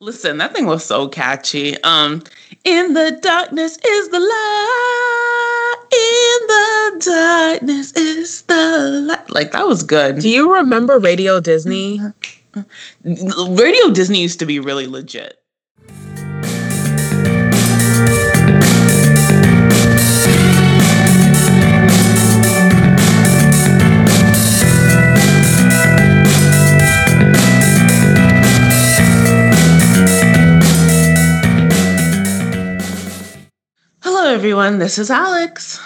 Listen, that thing was so catchy. Um, in the darkness is the light. In the darkness is the light. Like that was good. Do you remember Radio Disney? Radio Disney used to be really legit. Everyone. This is Alex.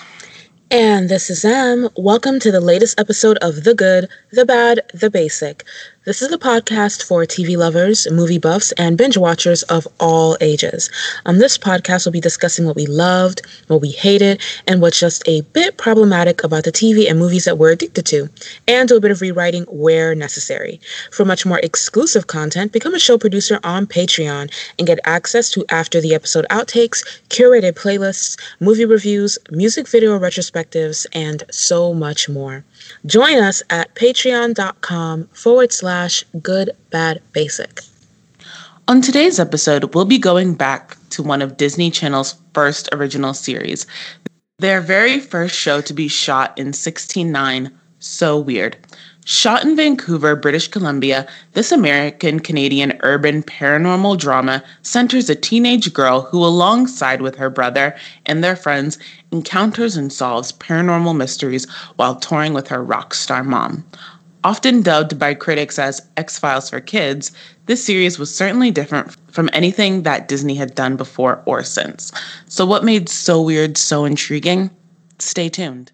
And this is Em. Welcome to the latest episode of The Good, The Bad, The Basic. This is the podcast for TV lovers, movie buffs, and binge watchers of all ages. On this podcast, we'll be discussing what we loved, what we hated, and what's just a bit problematic about the TV and movies that we're addicted to, and do a bit of rewriting where necessary. For much more exclusive content, become a show producer on Patreon and get access to after the episode outtakes, curated playlists, movie reviews, music video retrospectives, and so much more. Join us at patreon.com forward slash good bad basic. On today's episode, we'll be going back to one of Disney Channel's first original series, their very first show to be shot in 169, So Weird. Shot in Vancouver, British Columbia, this American Canadian urban paranormal drama centers a teenage girl who, alongside with her brother and their friends, encounters and solves paranormal mysteries while touring with her rock star mom. Often dubbed by critics as X Files for Kids, this series was certainly different from anything that Disney had done before or since. So, what made So Weird so intriguing? Stay tuned.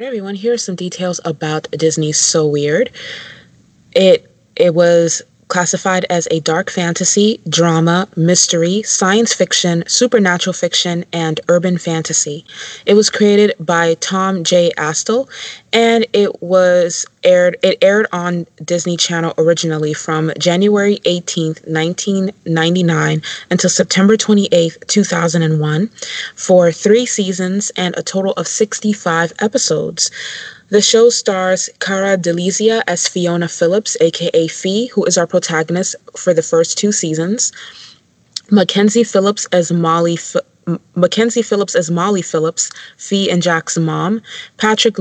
Right, everyone. Here are some details about Disney's So Weird. It it was classified as a dark fantasy, drama, mystery, science fiction, supernatural fiction, and urban fantasy. It was created by Tom J. Astle, and it was aired. It aired on Disney Channel originally from January 18th, 1999, until September 28th, 2001, for three seasons and a total of 65 episodes. The show stars Cara Delizia as Fiona Phillips, aka Fee, who is our protagonist for the first two seasons. Mackenzie Phillips as Molly. F- Mackenzie Phillips as Molly Phillips, Fee and Jack's mom. Patrick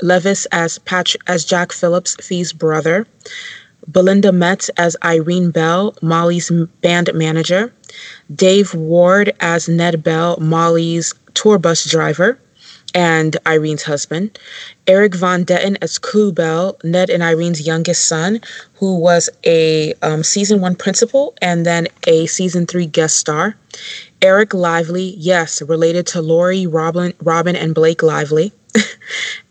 Levis as as Jack Phillips, Fee's brother. Belinda Metz as Irene Bell, Molly's band manager. Dave Ward as Ned Bell, Molly's tour bus driver and Irene's husband, Eric Von Detten as Clu Bell, Ned and Irene's youngest son, who was a um, season one principal and then a season three guest star. Eric Lively, yes, related to Lori, Robin, Robin, and Blake Lively.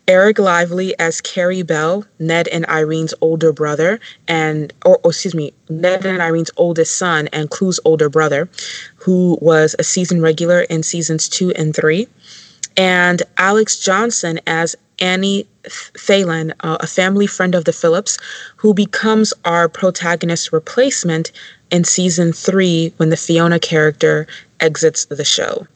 Eric Lively as Carey Bell, Ned and Irene's older brother, and or, or, excuse me, Ned and Irene's oldest son and Clu's older brother, who was a season regular in seasons two and three and Alexz Johnson as Annie Thelen, uh, a family friend of the Phillips, who becomes our protagonist replacement in season three when the Fiona character exits the show.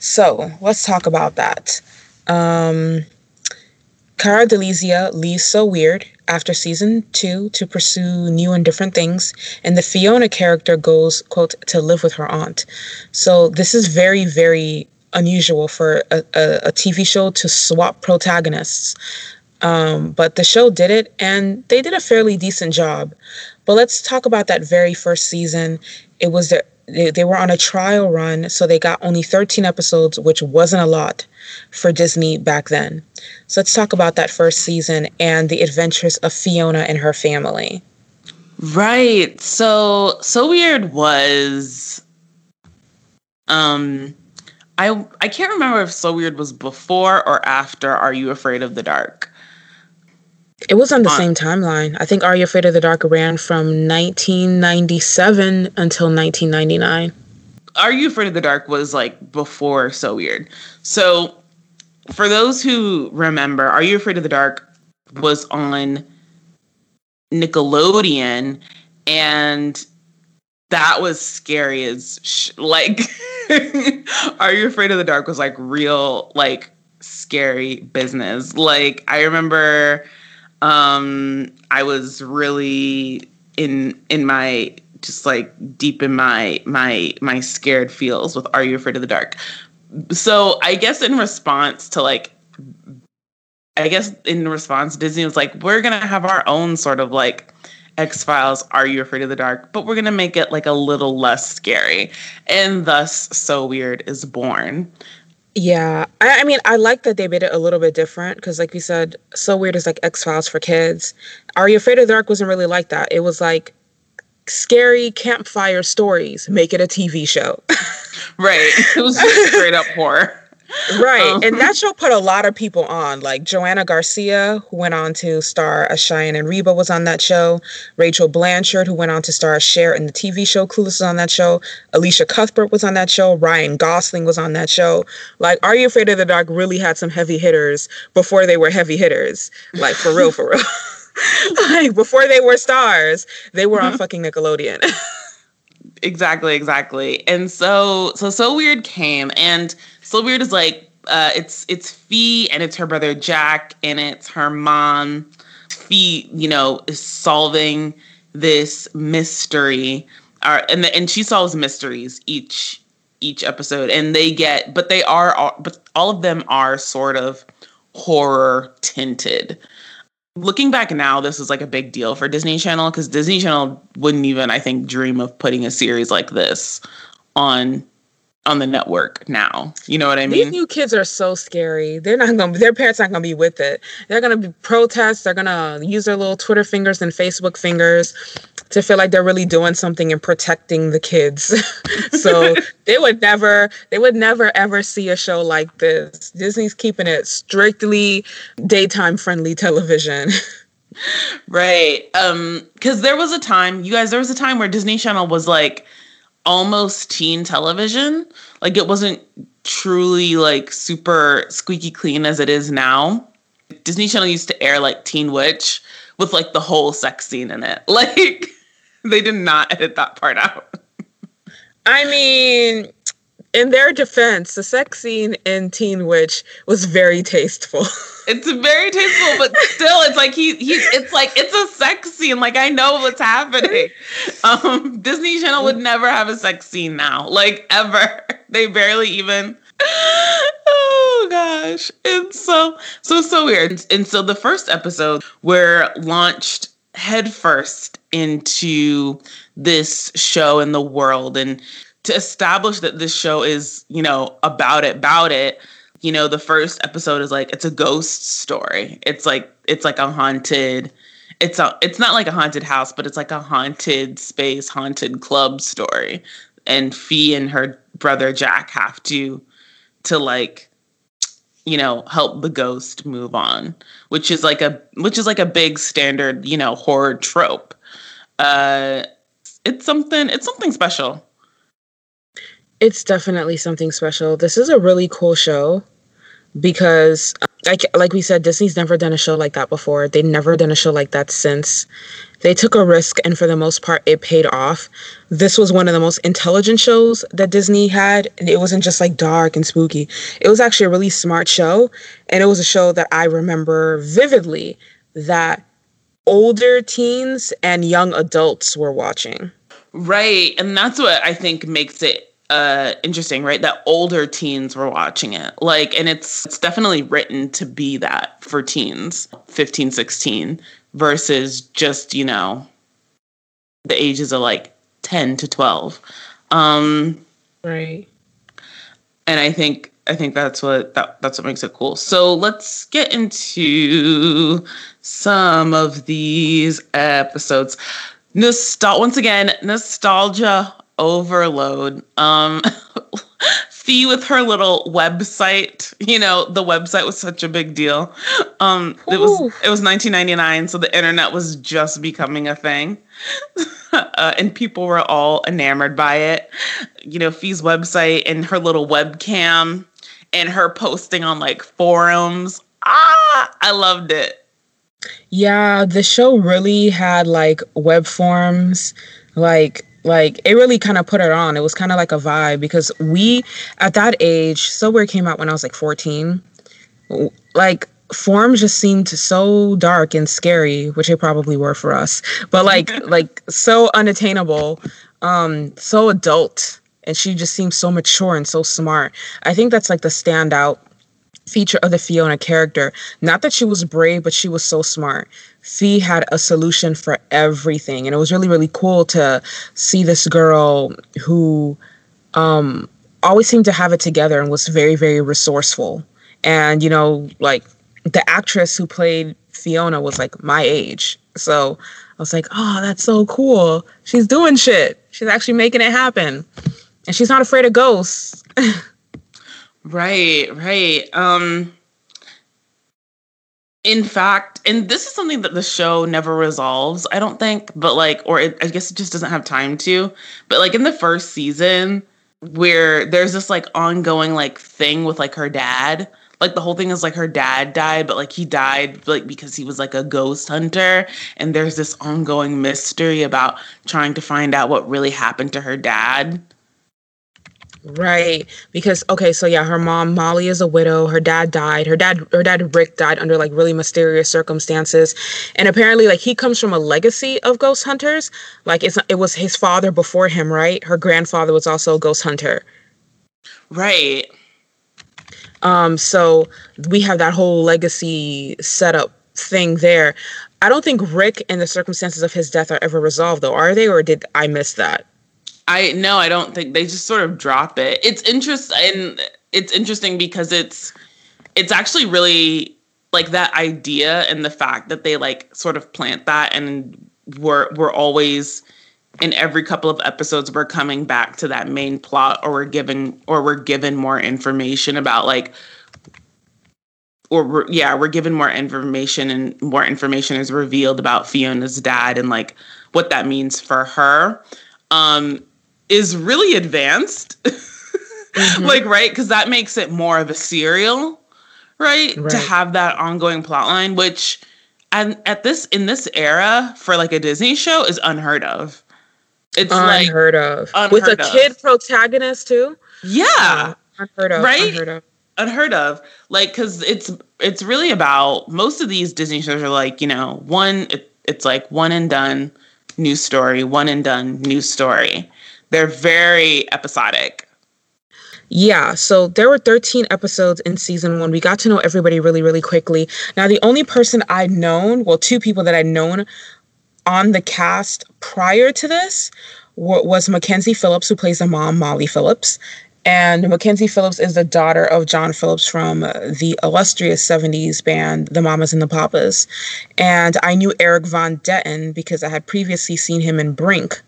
So let's talk about that. Um, Cara Delizia leaves So Weird after season two to pursue new and different things, and the Fiona character goes, quote, to live with her aunt. So this is very, very unusual for a, a, a TV show to swap protagonists. Um, but the show did it, and they did a fairly decent job. But let's talk about that very first season. It was the they, they were on a trial run, so they got only 13 episodes, which wasn't a lot for Disney back then. So let's talk about that first season and the adventures of Fiona and her family. Right. So so weird was um I I can't remember if So Weird was before or after Are You Afraid of the Dark. It was on the same timeline. I think Are You Afraid of the Dark ran from 1997 until 1999. Are You Afraid of the Dark was like before So Weird. So for those who remember, Are You Afraid of the Dark was on Nickelodeon, and that was scary as sh- like. Are you afraid of the dark? Was like real, like scary business. Like I remember, um, I was really in in my just like deep in my my my scared feels with Are You Afraid of the Dark? So I guess in response to like I guess in response Disney was like, we're gonna have our own sort of like X Files, Are You Afraid of the Dark? But we're gonna make it like a little less scary. And thus So Weird is born. Yeah, I, I mean, I like that they made it a little bit different because, like you said, So Weird is like X Files for kids. Are You Afraid of the Dark wasn't really like that. It was like scary campfire stories, make it a TV show. right. It was just straight up horror. Right. Um, and that show put a lot of people on. Like Joanna Garcia, who went on to star as Cheyenne and Reba, was on that show. Rachel Blanchard, who went on to star as Cher in the TV show Clueless, was on that show. Elisha Cuthbert was on that show. Ryan Gosling was on that show. Like, Are You Afraid of the Dark really had some heavy hitters before they were heavy hitters. Like, for real, for real. like before they were stars, they were on mm-hmm. fucking Nickelodeon. exactly, exactly. And so so so weird came and so weird is like uh it's it's Fee and it's her brother Jack and it's her mom. Fee, you know, is solving this mystery. Uh, and the, and she solves mysteries each each episode and they get but they are all, but all of them are sort of horror tinted looking back now, this is like a big deal for Disney Channel because Disney Channel wouldn't even, I think, dream of putting a series like this on on the network now. You know what I mean? These new kids are so scary. They're not gonna their parents aren't gonna be with it. They're gonna be protest, they're gonna use their little Twitter fingers and Facebook fingers to feel like they're really doing something and protecting the kids. so they would never they would never ever see a show like this. Disney's keeping it strictly daytime friendly television. right. Um cuz there was a time, you guys there was a time where Disney Channel was like almost teen television. Like it wasn't truly like super squeaky clean as it is now. Disney Channel used to air like Teen Witch with like the whole sex scene in it. Like they did not edit that part out. I mean, in their defense, the sex scene in Teen Witch was very tasteful. It's very tasteful, but still, it's like he he. It's like it's a sex scene. Like I know what's happening. Um, Disney Channel would never have a sex scene now, like ever. They barely even. Oh gosh, it's so so so weird. And so the first episode, we're launched headfirst into this show in the world and to establish that this show is, you know, about it, about it, you know, the first episode is like it's a ghost story. It's like it's like a haunted it's a it's not like a haunted house, but it's like a haunted space, haunted club story. And Fee and her brother Jack have to to like you know help the ghost move on which is like a which is like a big standard you know horror trope uh it's something it's something special it's definitely something special this is a really cool show because like like we said disney's never done a show like that before. They've never done a show like that since. They took a risk and for the most part it paid off. This was one of the most intelligent shows that disney had and it wasn't just like dark and spooky. It was actually a really smart show and it was a show that i remember vividly that older teens and young adults were watching. Right and that's what i think makes it uh interesting right? That older teens were watching it. Like and it's it's definitely written to be that for teens 15 16 versus just you know the ages of like 10 to 12 um right. and i think i think that's what that, that's what makes it cool. So let's get into some of these episodes. Nostal- once again nostalgia overload. Um, Fee with her little website. You know, the website was such a big deal. Um, it was it was 1999, so the internet was just becoming a thing, uh, and people were all enamored by it. You know, Fee's website and her little webcam, and her posting on like forums. Ah, I loved it. Yeah, the show really had like web forms, like like it really kind of put it on. It was kind of like a vibe because we at that age, So Weird came out when I was like 14. Like forms just seemed so dark and scary, which they probably were for us. But like like so unattainable, um, so adult. And she just seems so mature and so smart. I think that's like the standout feature of the Fiona character. Not that she was brave, but she was so smart. Fee had a solution for everything. And it was really, really cool to see this girl who um, always seemed to have it together and was very, very resourceful. And, you know, like the actress who played Fiona was like my age. So I was like, oh, that's so cool. She's doing shit. She's actually making it happen. And she's not afraid of ghosts. Right, right. Um in fact, and this is something that the show never resolves, I don't think, but like or it, I guess it just doesn't have time to. But like in the first season where there's this like ongoing like thing with like her dad, like the whole thing is like her dad died, but like he died like because he was like a ghost hunter and there's this ongoing mystery about trying to find out what really happened to her dad. Right. Because okay, so yeah, her mom Molly is a widow. Her dad died. Her dad her dad Rick died under like really mysterious circumstances. And apparently like he comes from a legacy of ghost hunters. Like it's it was his father before him, right? Her grandfather was also a ghost hunter. Right. Um so we have that whole legacy setup thing there. I don't think Rick and the circumstances of his death are ever resolved though, are they or did I miss that? I no, I don't think they just sort of drop it. It's interesting. And it's interesting because it's it's actually really like that idea and the fact that they like sort of plant that and we're we're always in every couple of episodes we're coming back to that main plot or we're given or we're given more information about like or we're, yeah we're given more information and more information is revealed about fiona's dad and like what that means for her um is really advanced. mm-hmm. Like, right? Because that makes it more of a serial, right? right? To have that ongoing plot line, which and at this in this era for like a Disney show is unheard of. It's unheard like, of. Unheard With a of. kid protagonist too? Yeah. yeah. Unheard of. Right? Unheard of. Unheard of. Like, cause it's it's really about most of these Disney shows are like, you know, one it, it's like one and done, new story, one and done, new story. They're very episodic. Yeah, so there were 13 episodes in season one. We got to know everybody really, really quickly. Now, the only person I'd known, well, two people that I'd known on the cast prior to this was Mackenzie Phillips, who plays the mom, Molly Phillips. And Mackenzie Phillips is the daughter of John Phillips from the illustrious 70s band, The Mamas and the Papas. And I knew Eric Von Detten because I had previously seen him in Brink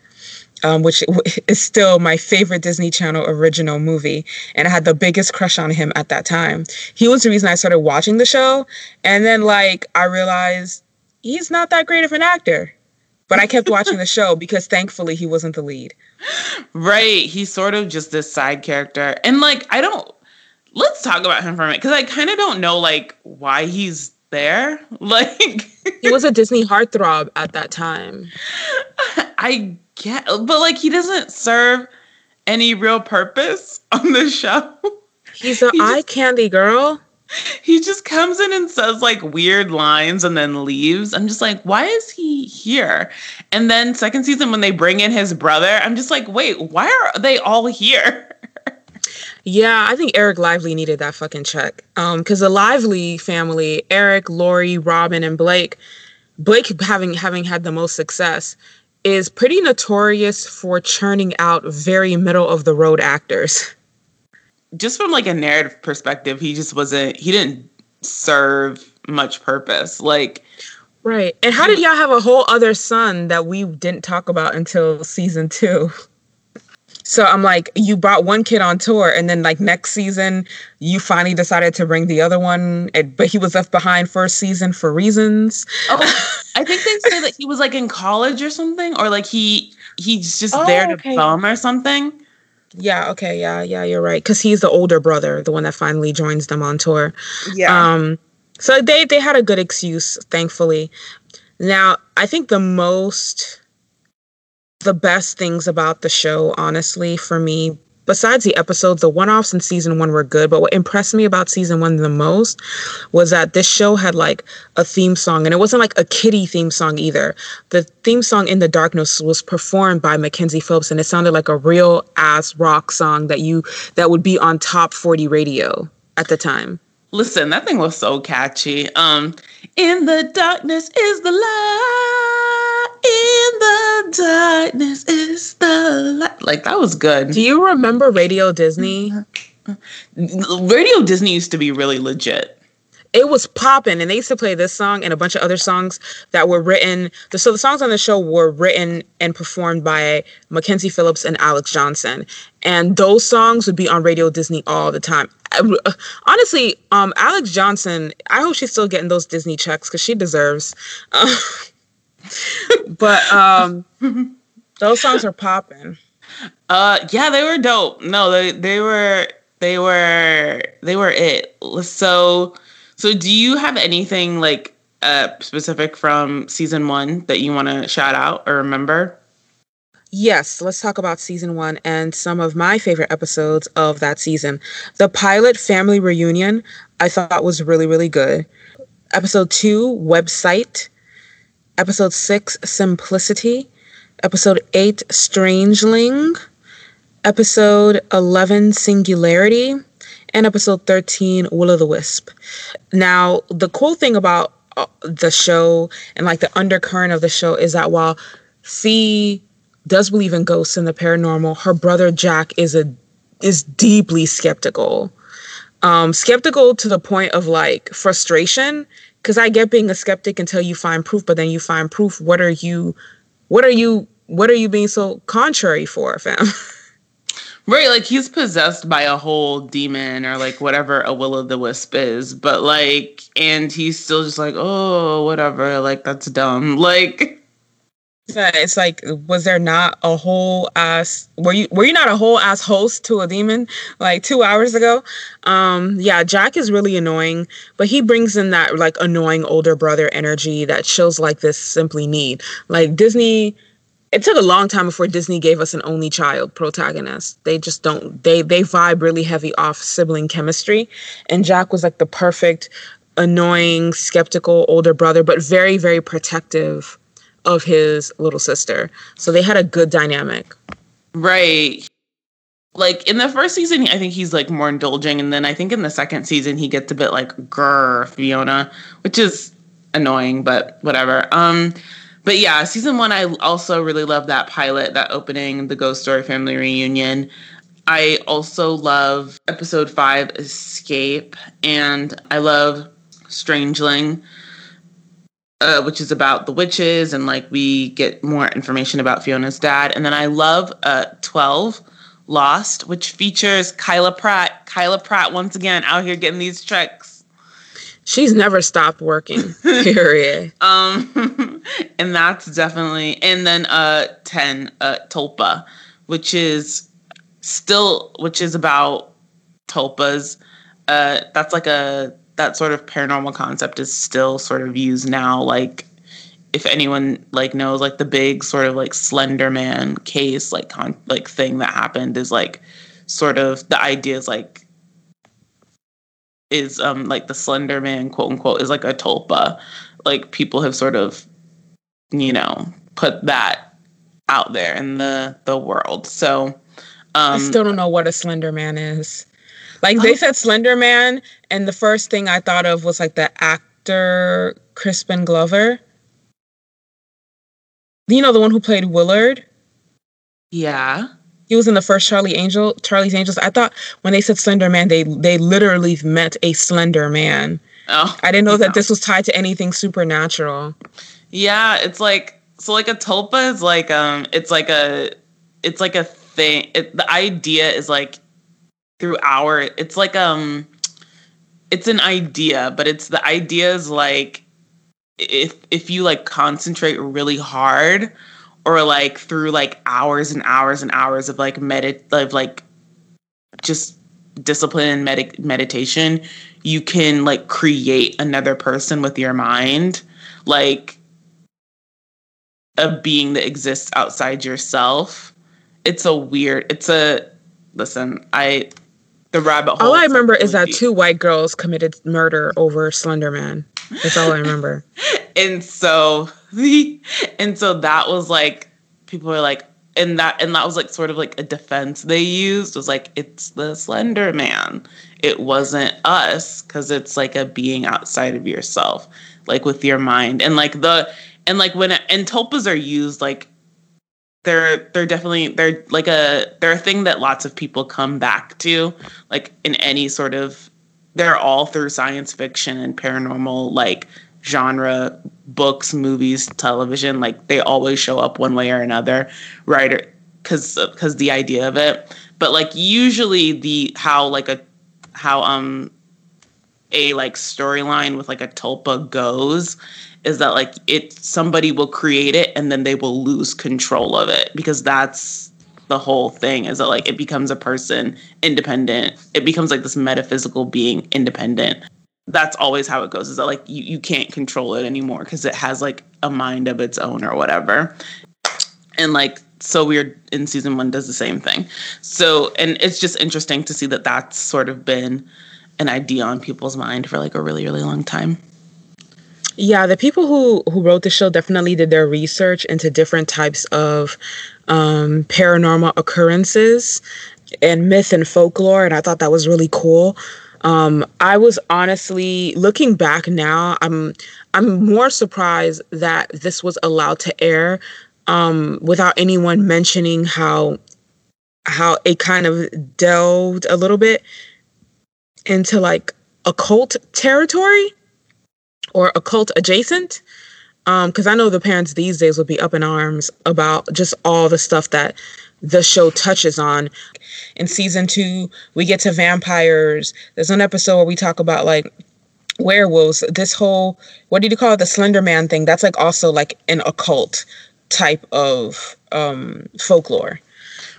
um, which is still my favorite Disney Channel original movie. And I had the biggest crush on him at that time. He was the reason I started watching the show. And then, like, I realized he's not that great of an actor. But I kept watching the show because thankfully he wasn't the lead. Right. He's sort of just this side character. And, like, I don't. Let's talk about him for a minute because I kind of don't know, like, why he's there. Like, he was a Disney heartthrob at that time. I get, but like he doesn't serve any real purpose on the show. He's an he eye just, candy girl. He just comes in and says like weird lines and then leaves. I'm just like, why is he here? And then second season when they bring in his brother, I'm just like, wait, why are they all here? Yeah, I think Eric Lively needed that fucking check. Um, because the Lively family, Eric, Lori, Robin, and Blake, Blake having having had the most success, is pretty notorious for churning out very middle of the road actors. Just from like a narrative perspective, he just wasn't he didn't serve much purpose. Like Right. And how did y'all have a whole other son that we didn't talk about until season 2? So I'm like, you brought one kid on tour, and then like next season, you finally decided to bring the other one, but he was left behind first season for reasons. Oh, I think they say that he was like in college or something, or like he he's just oh, there to okay. bum or something. Yeah. Okay. Yeah. Yeah. You're right. Because he's the older brother, the one that finally joins them on tour. Yeah. Um. So they they had a good excuse, thankfully. Now, I think the most the best things about the show, honestly, for me, besides the episodes, the one offs in season one were good. But what impressed me about season one the most was that this show had like a theme song, and it wasn't like a kiddie theme song either. The theme song in the darkness was performed by Mackenzie Phillips, and it sounded like a real ass rock song that you that would be on top 40 radio at the time. Listen, that thing was so catchy. Um, in the darkness is the light. In the darkness is the light. Like that was good. Do you remember Radio Disney? Radio Disney used to be really legit it was popping and they used to play this song and a bunch of other songs that were written so the songs on the show were written and performed by mackenzie phillips and alexz johnson and those songs would be on radio disney all the time honestly um, alexz johnson i hope she's still getting those disney checks because she deserves uh, but um, those songs are popping uh yeah they were dope no they they were they were they were it so so, do you have anything like uh, specific from season one that you want to shout out or remember? Yes, let's talk about season one and some of my favorite episodes of that season. The pilot family reunion, I thought was really, really good. Episode two, website. Episode six, simplicity. Episode eight, strangeling. Episode 11, singularity and episode 13, Will o' the Wisp. Now, the cool thing about uh, the show and like the undercurrent of the show is that while Fee does believe in ghosts and the paranormal, her brother Jack is a is deeply skeptical. Um, skeptical to the point of like frustration. Cause I get being a skeptic until you find proof, but then you find proof. What are you what are you what are you being so contrary for, fam? Right, like he's possessed by a whole demon or like whatever a will o' the wisp is, but like, and he's still just like, oh, whatever, like that's dumb. Like, it's like, was there not a whole ass? Were you were you not a whole ass host to a demon like two hours ago? Um, yeah, Jack is really annoying, but he brings in that like annoying older brother energy that shows like this simply need. Like Disney it took a long time before Disney gave us an only child protagonist. They just don't they they vibe really heavy off sibling chemistry. And Jack was like the perfect, annoying, skeptical older brother, but very, very protective of his little sister. So they had a good dynamic. Right. Like in the first season, I think he's like more indulging, and then I think in the second season he gets a bit like grr Fiona, which is annoying, but whatever. Um but yeah, season one, I also really love that pilot, that opening, the Ghost Story family reunion. I also love episode five, Escape, and I love Strangeling, uh, which is about the witches, and like we get more information about Fiona's dad. And then I love uh, 12, Lost, which features Kyla Pratt. Kyla Pratt, once again, out here getting these checks she's never stopped working. Period. um, and that's definitely and then uh ten uh Tulpa, which is still which is about tulpas. Uh, that's like a that sort of paranormal concept is still sort of used now. Like if anyone like knows like the big sort of like Slender Man case like con like thing that happened is like sort of the idea is like is um like the Slender Man, quote unquote, is like a tulpa. Like people have sort of, you know, put that out there in the the world. So um, I still don't know what a Slender Man is. Like they oh. said Slender Man, and the first thing I thought of was like the actor Crispin Glover. You know the one who played Willard? Yeah he was in the first Charlie Angel, Charlie's Angels. I thought when they said Slender Man, they they literally meant a slender man. Oh, I didn't know that this was tied to anything supernatural. Yeah, it's like so like a tulpa is like um it's like a it's like a thing. It, the idea is like through our it's like um it's an idea, but it's the idea is like if if you like concentrate really hard or like through like hours and hours and hours of like medit of like just discipline and med- meditation, you can like create another person with your mind, like a being that exists outside yourself. It's a weird. It's a listen. I the rabbit hole. All I remember is that two white girls committed murder over Slender Man. That's all I remember. and so the and so that was like people were like and that and that was like sort of like a defense they used was like it's the slender man it wasn't us because it's like a being outside of yourself like with your mind and like the and like when and tulpas are used like they're they're definitely they're like a they're a thing that lots of people come back to like in any sort of they're all through science fiction and paranormal like genre books movies television like they always show up one way or another right? Because because the idea of it. But like usually the how like a how um a like storyline with like a tulpa goes is that like it somebody will create it and then they will lose control of it because that's the whole thing is that like it becomes a person independent. It becomes like this metaphysical being independent. That's always how it goes is that like you, you can't control it anymore because it has like a mind of its own or whatever. And like so weird in season one does the same thing. So and it's just interesting to see that that's sort of been an idea on people's mind for like a really really long time yeah the people who who wrote the show definitely did their research into different types of um, paranormal occurrences and myth and folklore and i thought that was really cool um, I was honestly looking back now. I'm I'm more surprised that this was allowed to air um, without anyone mentioning how how it kind of delved a little bit into like occult territory or occult adjacent. Because um, I know the parents these days would be up in arms about just all the stuff that the show touches on. In season two, we get to vampires. There's an episode where we talk about like werewolves. This whole what do you call it? The Slender Man thing. That's like also like an occult type of um folklore.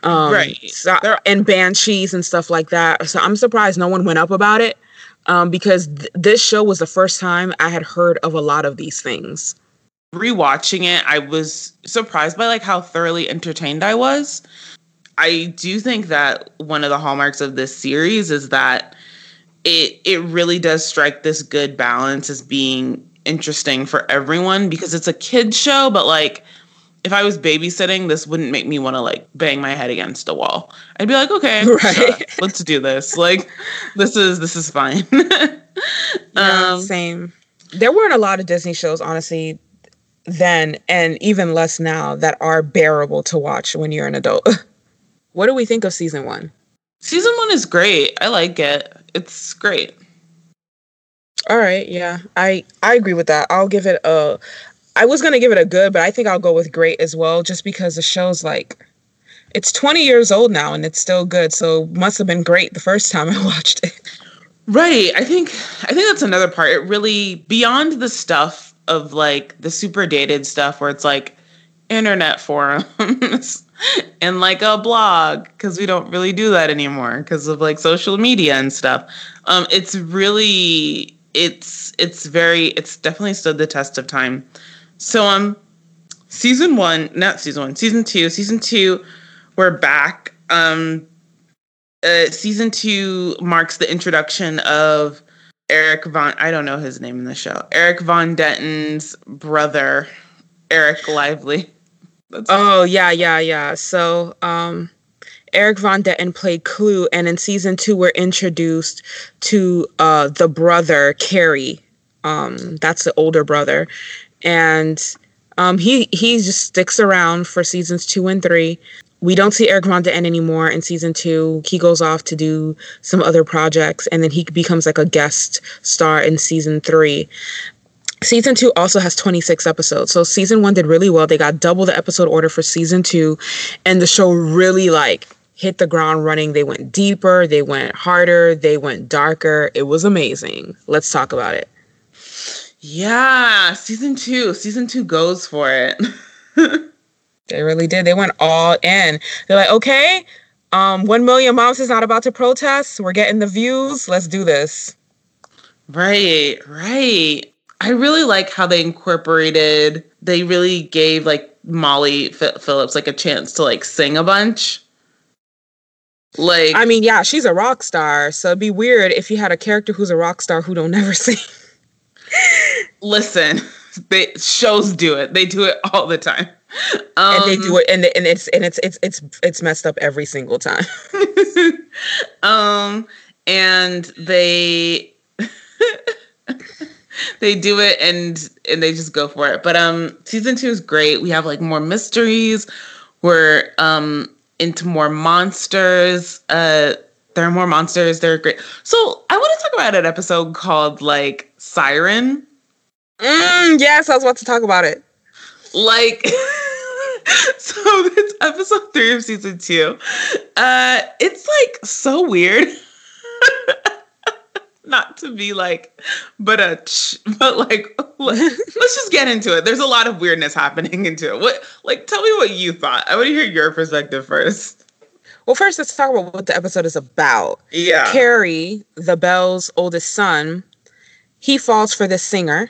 Um, right. So, and banshees and stuff like that. So I'm surprised no one went up about it um, because th- this show was the first time I had heard of a lot of these things rewatching it, I was surprised by like how thoroughly entertained I was. I do think that one of the hallmarks of this series is that it it really does strike this good balance as being interesting for everyone because it's a kids show, but like if I was babysitting, this wouldn't make me want to like bang my head against a wall. I'd be like, okay, right. Sure, let's do this. Like, this is this is fine. yeah, um, same. There weren't a lot of Disney shows, honestly, then and even less now that are bearable to watch when you're an adult. what do we think of season one? Season one is great. I like it. It's great. All right, yeah. I I agree with that. I'll give it a I was to give it a good, but I think I'll go with great as well just because the show's like it's 20 years old now and it's still good. So must have been great the first time I watched it. Right. I think I think that's another part. It really beyond the stuff of like the super dated stuff where it's like internet forums and like a blog because we don't really do that anymore because of like social media and stuff. Um, it's really it's it's very it's definitely stood the test of time. So um, season one, not season one, season two, season two, we're back. Um, uh, season two marks the introduction of Eric Von I don't know his name in the show. Eric Von Detten's brother, Eric Lively. That's oh yeah, yeah, yeah. So um Eric Von Detten played Clu, and in season two, we're introduced to uh, the brother Carey. Um, that's the older brother, and um, he he just sticks around for seasons two and three we don't see Erik Von End anymore in season two. He goes off to do some other projects, and then he becomes like a guest star in season three. Season two also has 26 episodes. So season one did really well. They got double the episode order for season two, and the show really like hit the ground running. They went deeper, they went harder, they went darker. It was amazing. Let's talk about it. Yeah, season two. Season two goes for it. They really did. They went all in. They're like, okay, Um, one million moms is not about to protest. We're getting the views. Let's do this. Right, right. I really like how they incorporated. They really gave like Molly F- Phillips like a chance to like sing a bunch. Like, I mean, yeah, she's a rock star, so it'd be weird if you had a character who's a rock star who don't never sing. Listen, they shows do it. They do it all the time. Um, and they do um, it, and, and it's and it's it's it's it's messed up every single time. um, and they they do it and and they just go for it. But um, season two is great. We have like more mysteries. We're um into more monsters. Uh, there are more monsters. They're great. So I want to talk about an episode called like Siren. Mm, yes, I was about to talk about it. Like, so it's episode three of season two. Uh, it's like so weird. Not to be like, but a, but like, let's just get into it. There's a lot of weirdness happening into it. What, like, tell me what you thought. I want to hear your perspective first. Well, first, let's talk about what the episode is about. Yeah. Carey, the Bell's oldest son, he falls for this singer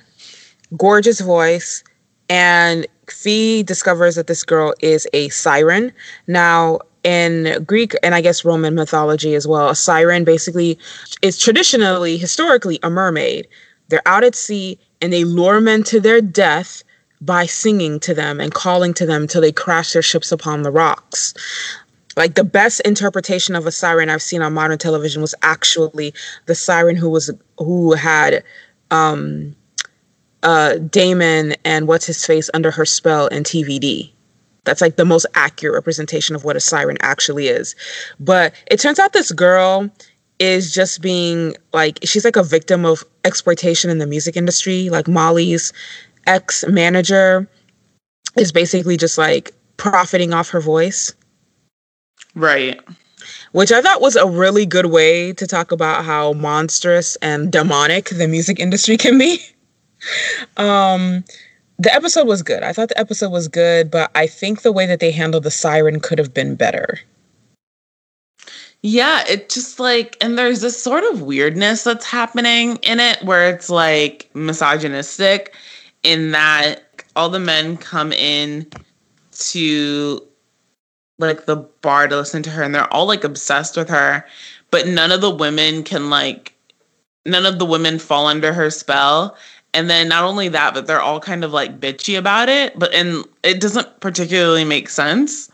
gorgeous voice, and Fee discovers that this girl is a siren. Now, in Greek and I guess Roman mythology as well, a siren basically is traditionally, historically, a mermaid. They're out at sea and they lure men to their death by singing to them and calling to them till they crash their ships upon the rocks. Like the best interpretation of a siren I've seen on modern television was actually the siren who was who had um uh, Damon and what's his face under her spell in TVD. That's like the most accurate representation of what a siren actually is. But it turns out this girl is just being like she's like a victim of exploitation in the music industry. Like Molly's ex manager is basically just like profiting off her voice. Right. Which I thought was a really good way to talk about how monstrous and demonic the music industry can be. um, the episode was good. I thought the episode was good, but I think the way that they handled the siren could have been better. Yeah, it just like, and there's this sort of weirdness that's happening in it where it's like misogynistic in that all the men come in to like the bar to listen to her and they're all like obsessed with her, but none of the women can like, none of the women fall under her spell. And then not only that but they're all kind of like bitchy about it but and it doesn't particularly make sense.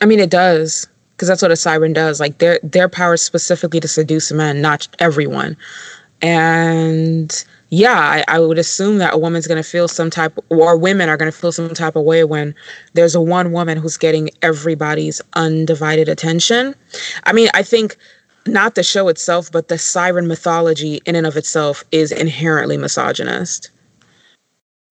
I mean it does because that's what a siren does. Like their their power is specifically to seduce men not everyone. And yeah I, I would assume that a woman's going to feel some type or women are going to feel some type of way when there's a one woman who's getting everybody's undivided attention i mean i think not the show itself, but the siren mythology in and of itself is inherently misogynist.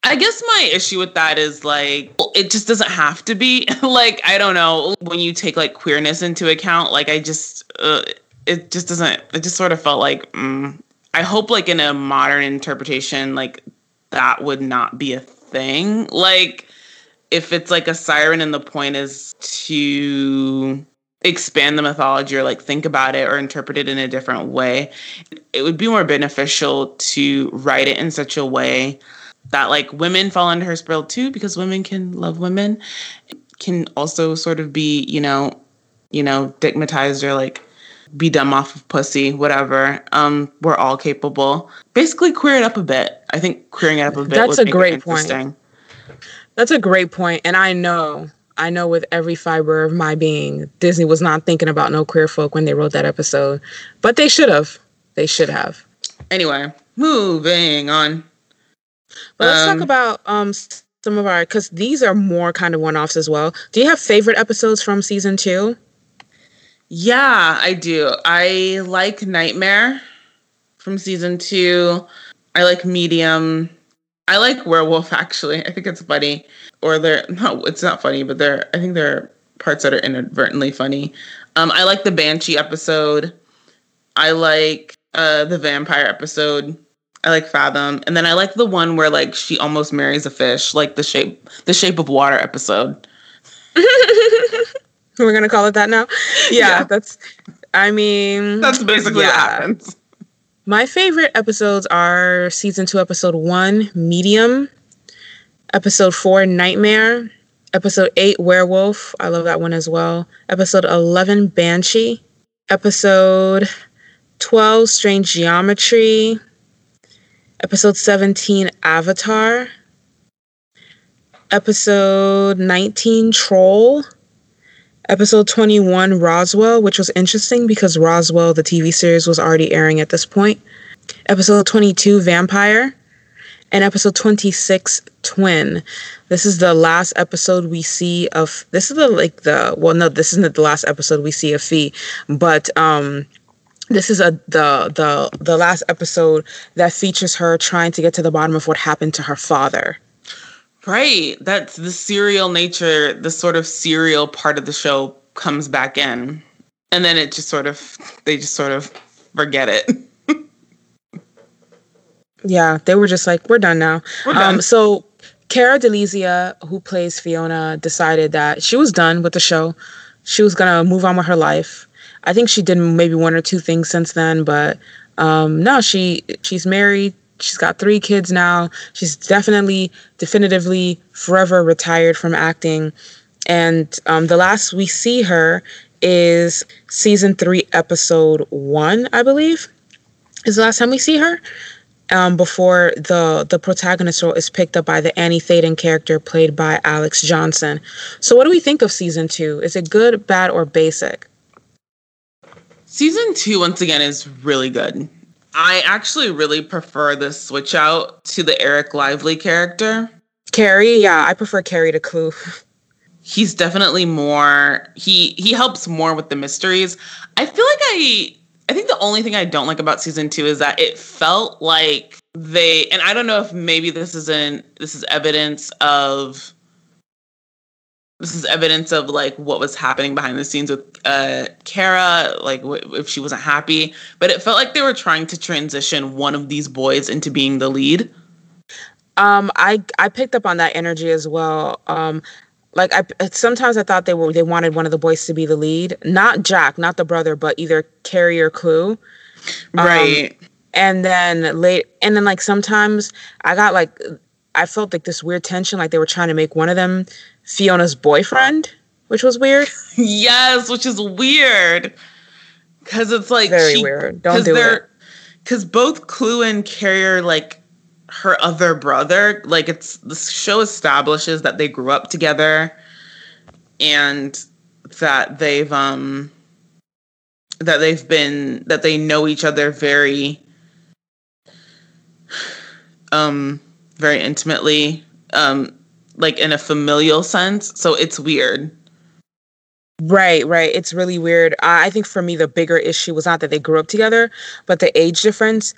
I guess my issue with that is like it just doesn't have to be like I don't know when you take like queerness into account like I just uh, it just doesn't it just sort of felt like mm, I hope like in a modern interpretation like that would not be a thing. Like if it's like a siren and the point is to expand the mythology or like think about it or interpret it in a different way it would be more beneficial to write it in such a way that like women fall under her spell too because women can love women can also sort of be you know you know stigmatized or like be dumb off of pussy whatever um we're all capable basically queer it up a bit i think queering it up a bit that's a great point that's a great point and i know I know with every fiber of my being, Disney was not thinking about no queer folk when they wrote that episode, but they should have. They should have. Anyway, moving on. But let's um, talk about um some of our because these are more kind of one-offs as well. Do you have favorite episodes from season two? Yeah, I do. I like Nightmare from season two. I like Medium. I like Werewolf actually. I think it's funny or they're no, it's not funny, but they're I think there are parts that are inadvertently funny. Um, I like the Banshee episode. I like uh, the vampire episode. I like Fathom, and then I like the one where like she almost marries a fish, like the shape the shape of water episode. We're gonna call it that now. Yeah, yeah. that's. I mean, that's basically yeah. what happens. My favorite episodes are season two, episode one, Medium, episode four, Nightmare, episode eight, Werewolf. I love that one as well. Episode 11, Banshee, episode 12, Strange Geometry, episode 17, Avatar, episode 19, Troll, episode 21 roswell which was interesting because roswell the tv series was already airing at this point. Episode 22 vampire and episode 26 twin. This is the last episode we see of this is the like the well no this isn't the last episode we see of fee but um this is a the the the last episode that features her trying to get to the bottom of what happened to her father Right. That's the serial nature, the sort of serial part of the show comes back in. And then it just sort of, they just sort of forget it. yeah, they were just like, we're done now. We're done. Um, so Cara DeLizia, who plays Fiona, decided that she was done with the show. She was going to move on with her life. I think she did maybe one or two things since then, but um, no, she she's married She's got three kids now. She's definitely, definitively, forever retired from acting. And um, the last we see her is season three, episode one, I believe, is the last time we see her. Um, before the the protagonist role is picked up by the Annie Thelen character played by Alexz Johnson. So, what do we think of season two? Is it good, bad, or basic? Season two, once again, is really good. I actually really prefer the switch out to the Eric Lively character. Carey, yeah, I prefer Carey to Clu. He's definitely more he he helps more with the mysteries. I feel like I I think the only thing I don't like about season 2 is that it felt like they and I don't know if maybe this isn't this is evidence of this is evidence of like what was happening behind the scenes with uh Cara, like w- if she wasn't happy. But it felt like they were trying to transition one of these boys into being the lead. Um, I I picked up on that energy as well. Um, like I sometimes I thought they were they wanted one of the boys to be the lead, not Jack, not the brother, but either Carey or Clu. Um, right. And then late, and then like sometimes I got like I felt like this weird tension, like they were trying to make one of them Fiona's boyfriend, which was weird. yes, which is weird. Cause it's like very she, weird. Don't do it. Cause both Clu and Carrier like her other brother. Like it's the show establishes that they grew up together and that they've um that they've been that they know each other very um very intimately. Um like in a familial sense. So it's weird. Right, right. It's really weird. I think for me, the bigger issue was not that they grew up together, but the age difference.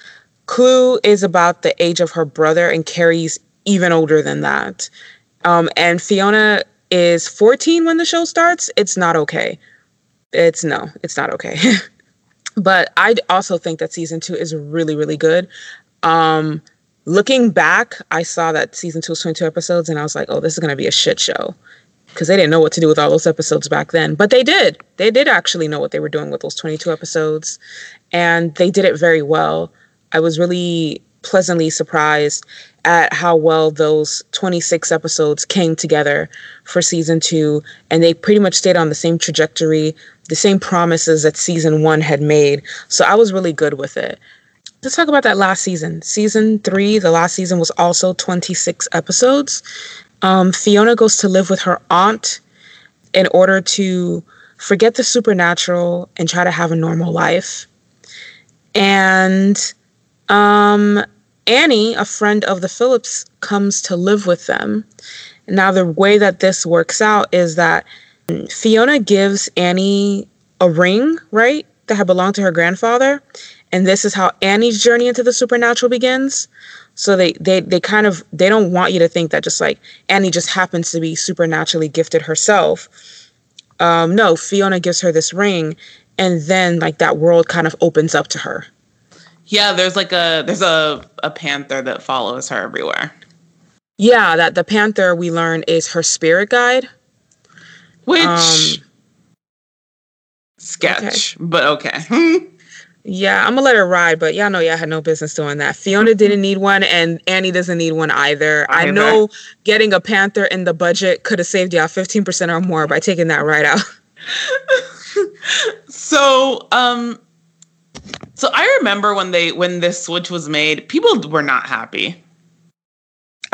Clu is about the age of her brother, and Carey's even older than that. Um, and Fiona is 14 when the show starts. It's not okay. It's no, it's not okay. but I also think that season two is really, really good. Um, looking back, I saw that season two was 22 episodes, and I was like, oh, this is going to be a shit show. Because they didn't know what to do with all those episodes back then. But they did. They did actually know what they were doing with those 22 episodes. And they did it very well. I was really pleasantly surprised at how well those 26 episodes came together for season two. And they pretty much stayed on the same trajectory, the same promises that season one had made. So I was really good with it let's talk about that last season. Season three, the last season was also 26 episodes. Um, Fiona goes to live with her aunt in order to forget the supernatural and try to have a normal life. And um, Annie, a friend of the Phillips, comes to live with them. Now, the way that this works out is that Fiona gives Annie a ring, right, that had belonged to her grandfather and this is how Annie's journey into the supernatural begins. So they they they kind of they don't want you to think that just like Annie just happens to be supernaturally gifted herself. Um, no, Fiona gives her this ring, and then like that world kind of opens up to her. Yeah, there's like a there's a a panther that follows her everywhere. Yeah, that the panther we learn is her spirit guide. Which um, sketch, okay. but okay. yeah, I'm gonna let her ride, but y'all know y'all had no business doing that. Fiona didn't need one, and Annie doesn't need one either. either. I know getting a panther in the budget could have saved y'all 15% or more by taking that ride out. so, um, so I remember when they when this switch was made, people were not happy.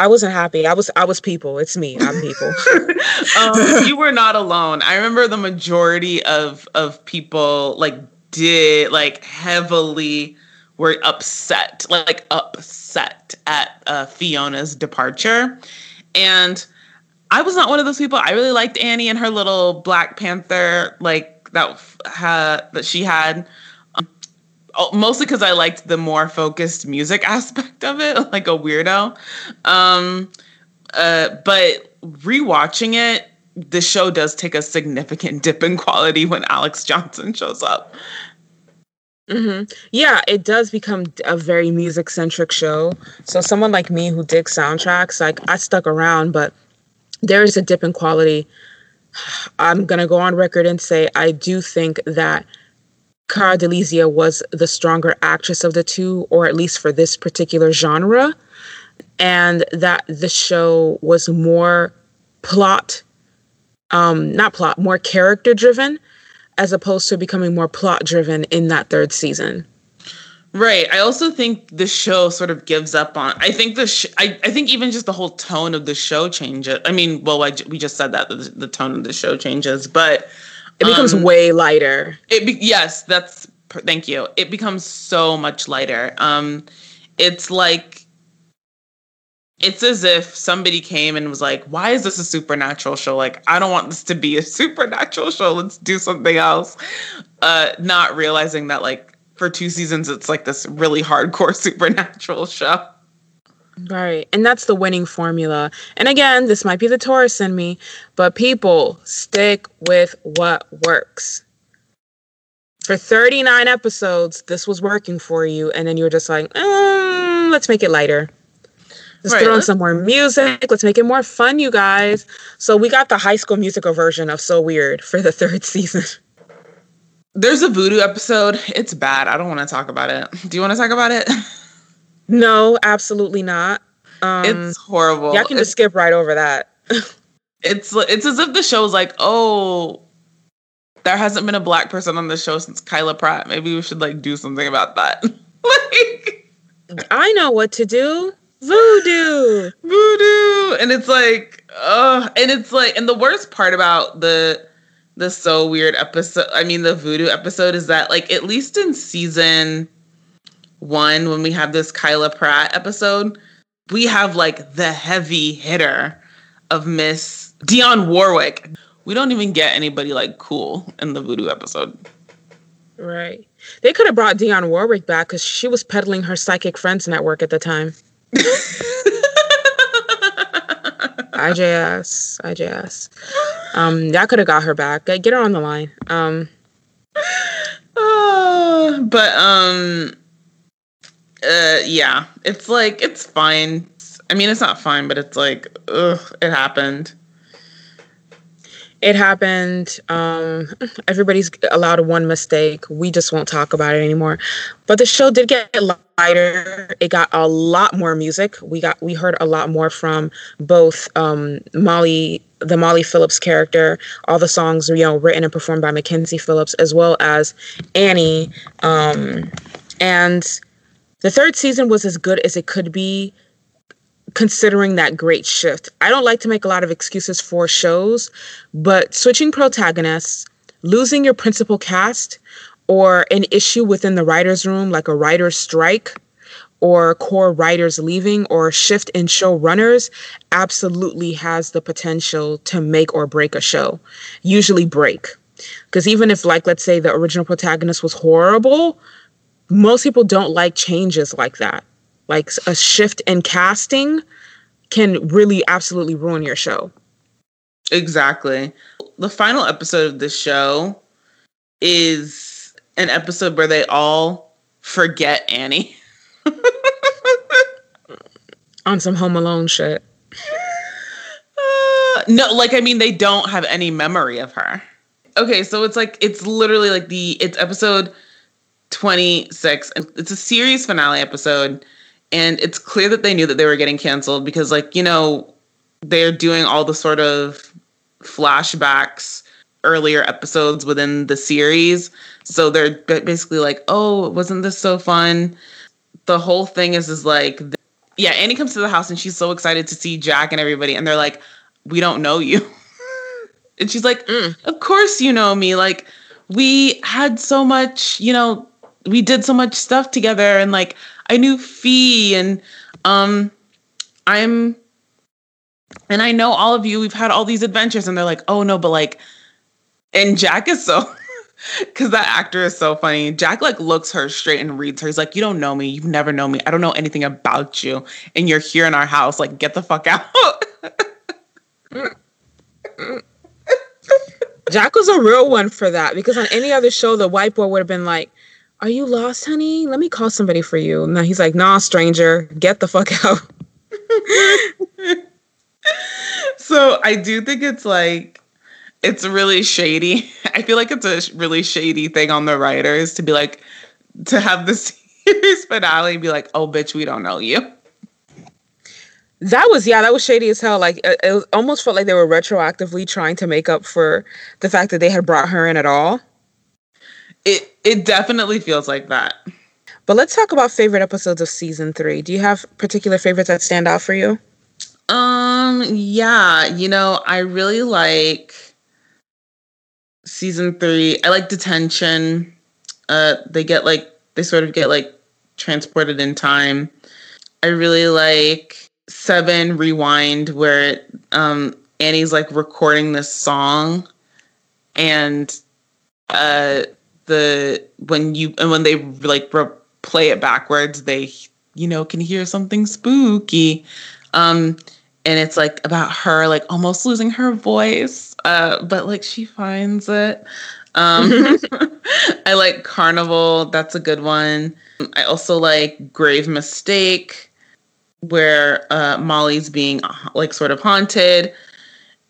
I wasn't happy. I was I was people. It's me. I'm people. um, you were not alone. I remember the majority of of people like did like heavily were upset, like upset at uh, Fiona's departure, and I was not one of those people. I really liked Annie and her little Black Panther like that had that she had. Um, mostly because I liked the more focused music aspect of it, like a weirdo. Um, uh, but rewatching it, the show does take a significant dip in quality when Alexz Johnson shows up. Mm-hmm. Yeah, it does become a very music centric show. So someone like me who digs soundtracks, like I stuck around, but there is a dip in quality. I'm gonna go on record and say I do think that Cara DeLizia was the stronger actress of the two, or at least for this particular genre, and that the show was more plot, um, not plot, more character driven, as opposed to becoming more plot driven in that third season. Right. I also think the show sort of gives up on. I think the. Sh- I. I think even just the whole tone of the show changes. I mean, well, I, we just said that the, the tone of the show changes, but it becomes um, way lighter. It. Be- yes, that's. Thank you. It becomes so much lighter. Um, it's like. It's as if somebody came and was like, "Why is this a supernatural show? Like, I don't want this to be a supernatural show. Let's do something else." Uh, not realizing that like for two seasons it's like this really hardcore supernatural show. Right. And that's the winning formula. And again, this might be the Taurus in me, but people stick with what works. For 39 episodes, this was working for you. And then you were just like, mm, let's make it lighter. Let's right, put on some more music. Let's make it more fun, you guys. So we got the high school musical version of So Weird for the third season. There's a voodoo episode. It's bad. I don't want to talk about it. Do you want to talk about it? No, absolutely not. Um, it's horrible. Yeah, I can it's, just skip right over that. it's it's as if the show's like, oh, there hasn't been a black person on the show since Kyla Pratt. Maybe we should like do something about that. like, I know what to do. Voodoo, voodoo, and it's like, uh, and it's like, and the worst part about the the so weird episode i mean the voodoo episode is that like at least in season one when we have this kyla pratt episode we have like the heavy hitter of miss Dionne Warwick we don't even get anybody like cool in the voodoo episode right they could have brought Dionne Warwick back because she was peddling her psychic friends network at the time IJS, IJS. Um, y'all could have got her back. Get her on the line. Um, uh, but um, uh, yeah, it's like it's fine. I mean, it's not fine, but it's like, ugh, it happened it happened. Um, everybody's allowed one mistake. We just won't talk about it anymore. But the show did get lighter. It got a lot more music. We got we heard a lot more from both um, Molly, the Molly Phillips character, all the songs you know written and performed by Mackenzie Phillips, as well as Annie. Um, and the third season was as good as it could be considering that great shift. I don't like to make a lot of excuses for shows, but switching protagonists, losing your principal cast, or an issue within the writer's room, like a writer's strike, or core writers leaving, or shift in showrunners, absolutely has the potential to make or break a show. Usually break. Because even if, like, let's say the original protagonist was horrible, most people don't like changes like that like a shift in casting can really absolutely ruin your show. Exactly. The final episode of the show is an episode where they all forget Annie. On some Home Alone shit. Uh, no, like, I mean, they don't have any memory of her. okay, so it's like it's literally like the it's episode 26 and it's a series finale episode and it's clear that they knew that they were getting canceled because like, you know, they're doing all the sort of flashbacks earlier episodes within the series. So they're basically like, "Oh, wasn't this so fun?" The whole thing is is like yeah, Annie comes to the house and she's so excited to see Jack and everybody and they're like, "We don't know you." and she's like, mm. "Of course you know me. Like we had so much, you know, we did so much stuff together and like I knew Fi and um I'm and I know all of you, we've had all these adventures, and they're like, oh no, but like, and Jack is so because that actor is so funny. Jack like looks her straight and reads her. He's like, "You don't know me. You've never known me. I don't know anything about you, and you're here in our house. Like, get the fuck out." Jack was a real one for that because on any other show, the white boy would have been like, "Are you lost, honey? Let me call somebody for you." And he's like, "Nah, stranger, get the fuck out." so I do think it's like it's really shady. I feel like it's a really shady thing on the writers to be like to have the series finale be like, "Oh, bitch, we don't know you." That was yeah, that was shady as hell. Like it, it almost felt like they were retroactively trying to make up for the fact that they had brought her in at all. It it definitely feels like that. But let's talk about favorite episodes of season three. Do you have particular favorites that stand out for you? Um, yeah, you know, I really like season three. I like detention. Uh, they get like they sort of get like transported in time. I really like seven rewind where um Annie's like recording this song and uh the when you and when they like re- play it backwards they you know can hear something spooky. Um and it's like about her like almost losing her voice uh but like she finds it. Um i like carnival. That's a good one. I also like grave mistake where uh molly's being like sort of haunted.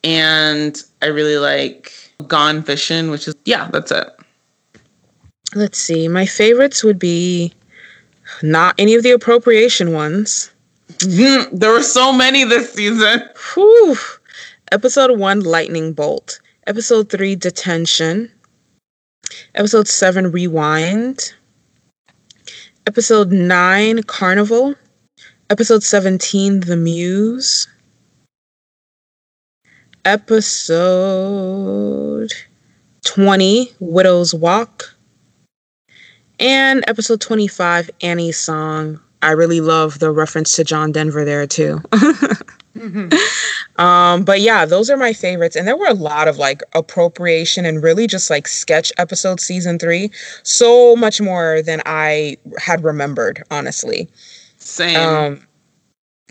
And i really like gone fishing which is yeah that's it let's see my favorites would be not any of the appropriation ones there were so many this season. Whew. Episode one, Lightning Bolt. Episode three, Detention. Episode seven, Rewind. Episode nine, Carnival. Episode 17, The Muse. Episode 20, Widow's Walk. And episode 25, Annie's Song. I really love the reference to John Denver there too. mm-hmm. um, but yeah, those are my favorites. And there were a lot of like appropriation and really just like sketch episodes season three. So much more than I had remembered, honestly. Same. Um,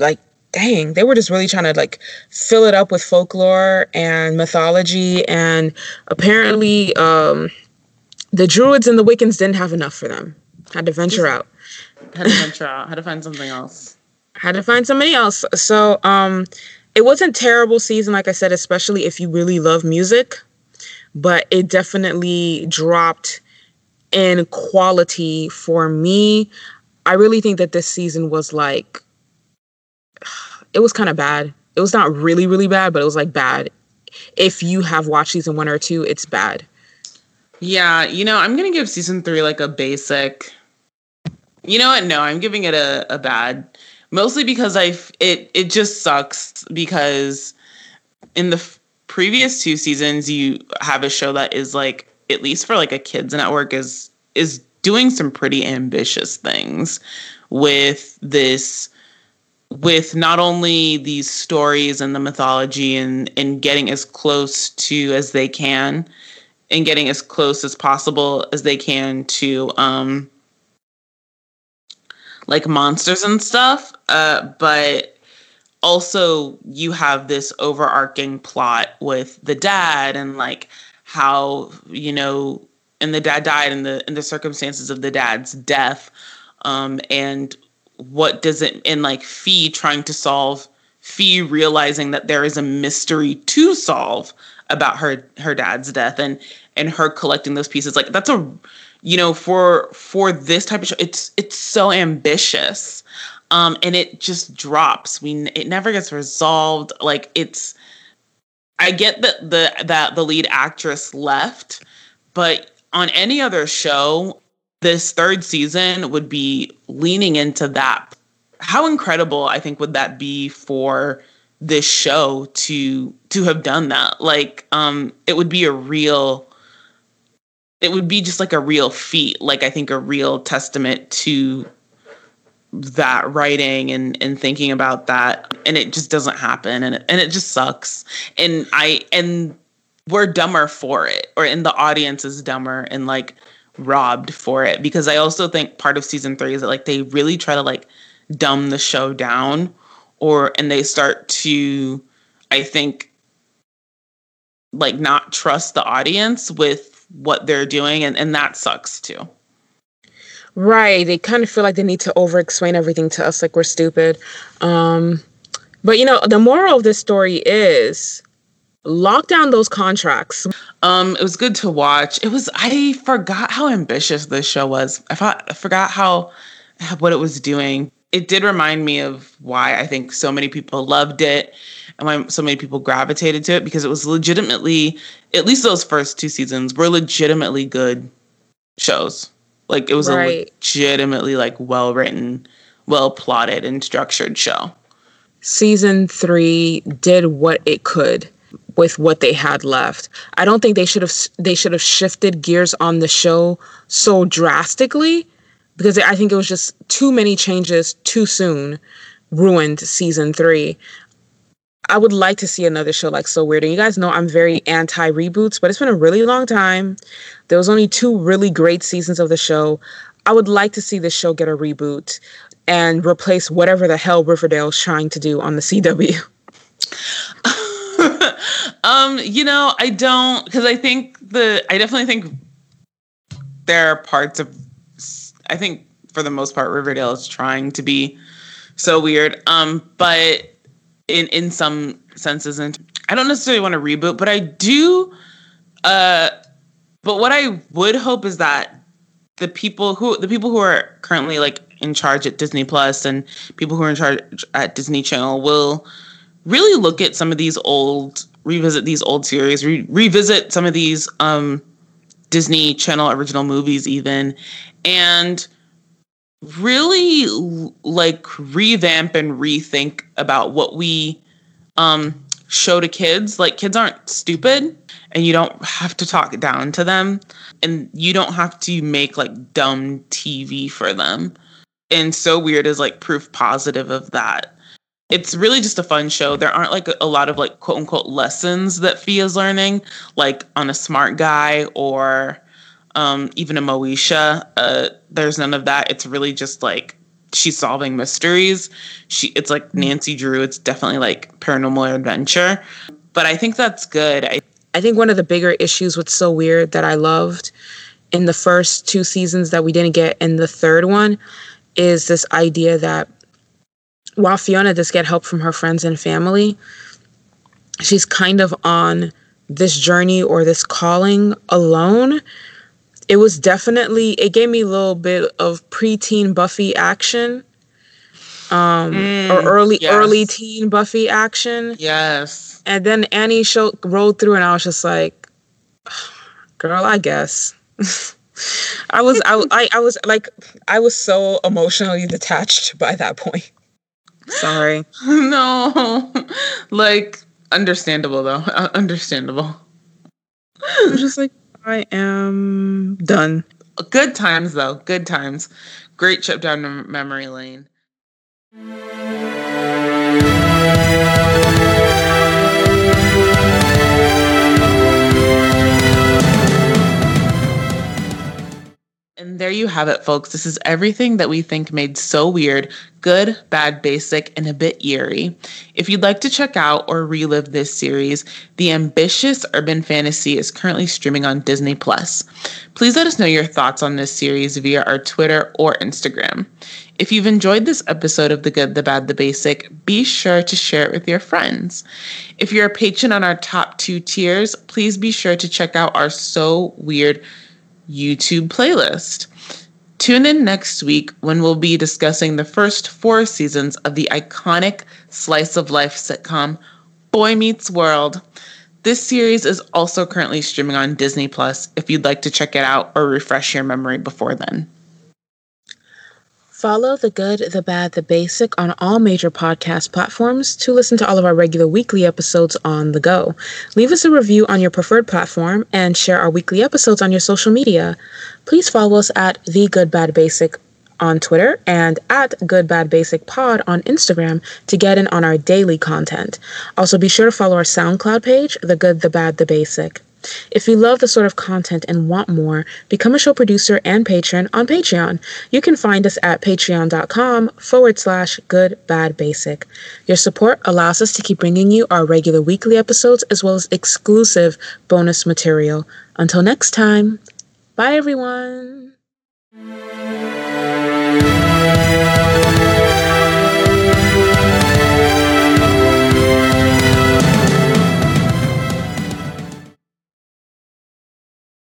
like dang, they were just really trying to like fill it up with folklore and mythology. And apparently, um, the Druids and the Wiccans didn't have enough for them. Had to venture out had to venture out, had to find something else. Had to find somebody else. So um it wasn't terrible season, like I said, especially if you really love music, but it definitely dropped in quality for me. I really think that this season was like it was kind of bad. It was not really, really bad, but it was like bad. If you have watched season one or two, it's bad. Yeah, you know, I'm gonna give season three like a basic you know what? No, I'm giving it a, a bad. Mostly because I it it just sucks because in the f- previous two seasons you have a show that is like at least for like a kids network is is doing some pretty ambitious things with this with not only these stories and the mythology and and getting as close to as they can and getting as close as possible as they can to um like monsters and stuff. Uh, but also you have this overarching plot with the dad and like how you know and the dad died in the in the circumstances of the dad's death um and what does it in like Fi trying to solve Fi realizing that there is a mystery to solve about her her dad's death and and her collecting those pieces. Like that's a you know for for this type of show, it's it's so ambitious. Um, and it just drops. We it never gets resolved. Like it's I get that the that the lead actress left, but on any other show, this third season would be leaning into that. How incredible I think would that be for this show to to have done that? Like um it would be a real it would be just like a real feat, like I think a real testament to that writing and and thinking about that. And it just doesn't happen and it, and it just sucks. And i and we're dumber for it or and the audience is dumber and like robbed for it. Because i also think part of season 3 is that like they really try to like dumb the show down or and they start to i think like not trust the audience with what they're doing and and that sucks too Right. They kind of feel like they need to over explain everything to us like we're stupid. Um, but you know, the moral of this story is lock down those contracts. Um, it was good to watch. It was I forgot how ambitious this show was. I thought I forgot how what it was doing. It did remind me of why I think so many people loved it and why so many people gravitated to it because it was legitimately at least those first two seasons were legitimately good shows. Like it was right. a legitimately like well written, well plotted and structured show. Season 3 did what it could with what they had left. I don't think they should have they should have shifted gears on the show so drastically because I think it was just too many changes too soon ruined season 3. I would like to see another show like So Weird. And you guys know I'm very anti reboots, but it's been a really long time. There was only two really great seasons of the show. I would like to see this show get a reboot and replace whatever the hell Riverdale is trying to do on the CW. um, you know, I don't because I think the I definitely think there are parts of I think for the most part Riverdale is trying to be so weird. Um, but in in some senses and I don't necessarily want to reboot, but I do uh but what I would hope is that the people who the people who are currently like in charge at Disney Plus and people who are in charge at Disney Channel will really look at some of these old revisit these old series, re- revisit some of these um Disney Channel original movies even and really like revamp and rethink about what we um show to kids. Like kids aren't stupid and you don't have to talk down to them and you don't have to make like dumb tv for them. And so weird is like proof positive of that it's really just a fun show there aren't like a lot of like quote unquote lessons that Fia is learning like on a smart guy or um, even a Moesha. Uh, there's none of that. It's really just like she's solving mysteries. She it's like Nancy Drew. It's definitely like paranormal adventure. But I think that's good. I I think one of the bigger issues with So Weird that I loved in the first two seasons that we didn't get in the third one is this idea that while Fiona does get help from her friends and family, she's kind of on this journey or this calling alone it was definitely it gave me a little bit of preteen Buffy action. Um mm, or early yes. early teen Buffy action. Yes. And then Annie show rolled through and I was just like girl, I guess. I was I, I I was like I was so emotionally detached by that point. Sorry. no. Like understandable though. Uh, understandable. I was just like I am done. Good times, though. Good times. Great trip down memory lane. And there you have it, folks. This is everything that we think made so weird good, bad, basic, and a bit eerie. If you'd like to check out or relive this series, The Ambitious Urban Fantasy is currently streaming on Disney Plus. Please let us know your thoughts on this series via our Twitter or Instagram. If you've enjoyed this episode of The Good, the Bad, the Basic, be sure to share it with your friends. If you're a patron on our top two tiers, please be sure to check out our So Weird YouTube playlist. Tune in next week when we'll be discussing the first four seasons of the iconic slice of life sitcom Boy Meets World. This series is also currently streaming on Disney Plus if you'd like to check it out or refresh your memory before then. Follow The Good, The Bad, The Basic on all major podcast platforms to listen to all of our regular weekly episodes on the go. Leave us a review on your preferred platform and share our weekly episodes on your social media. Please follow us at The Good, Bad, Basic on Twitter and at Good Bad Basic Pod on Instagram to get in on our daily content. Also, be sure to follow our SoundCloud page, The Good, The Bad, The Basic. If you love the sort of content and want more, become a show producer and patron on Patreon. You can find us at patreon.com forward slash good bad basic. Your support allows us to keep bringing you our regular weekly episodes as well as exclusive bonus material. Until next time, bye everyone.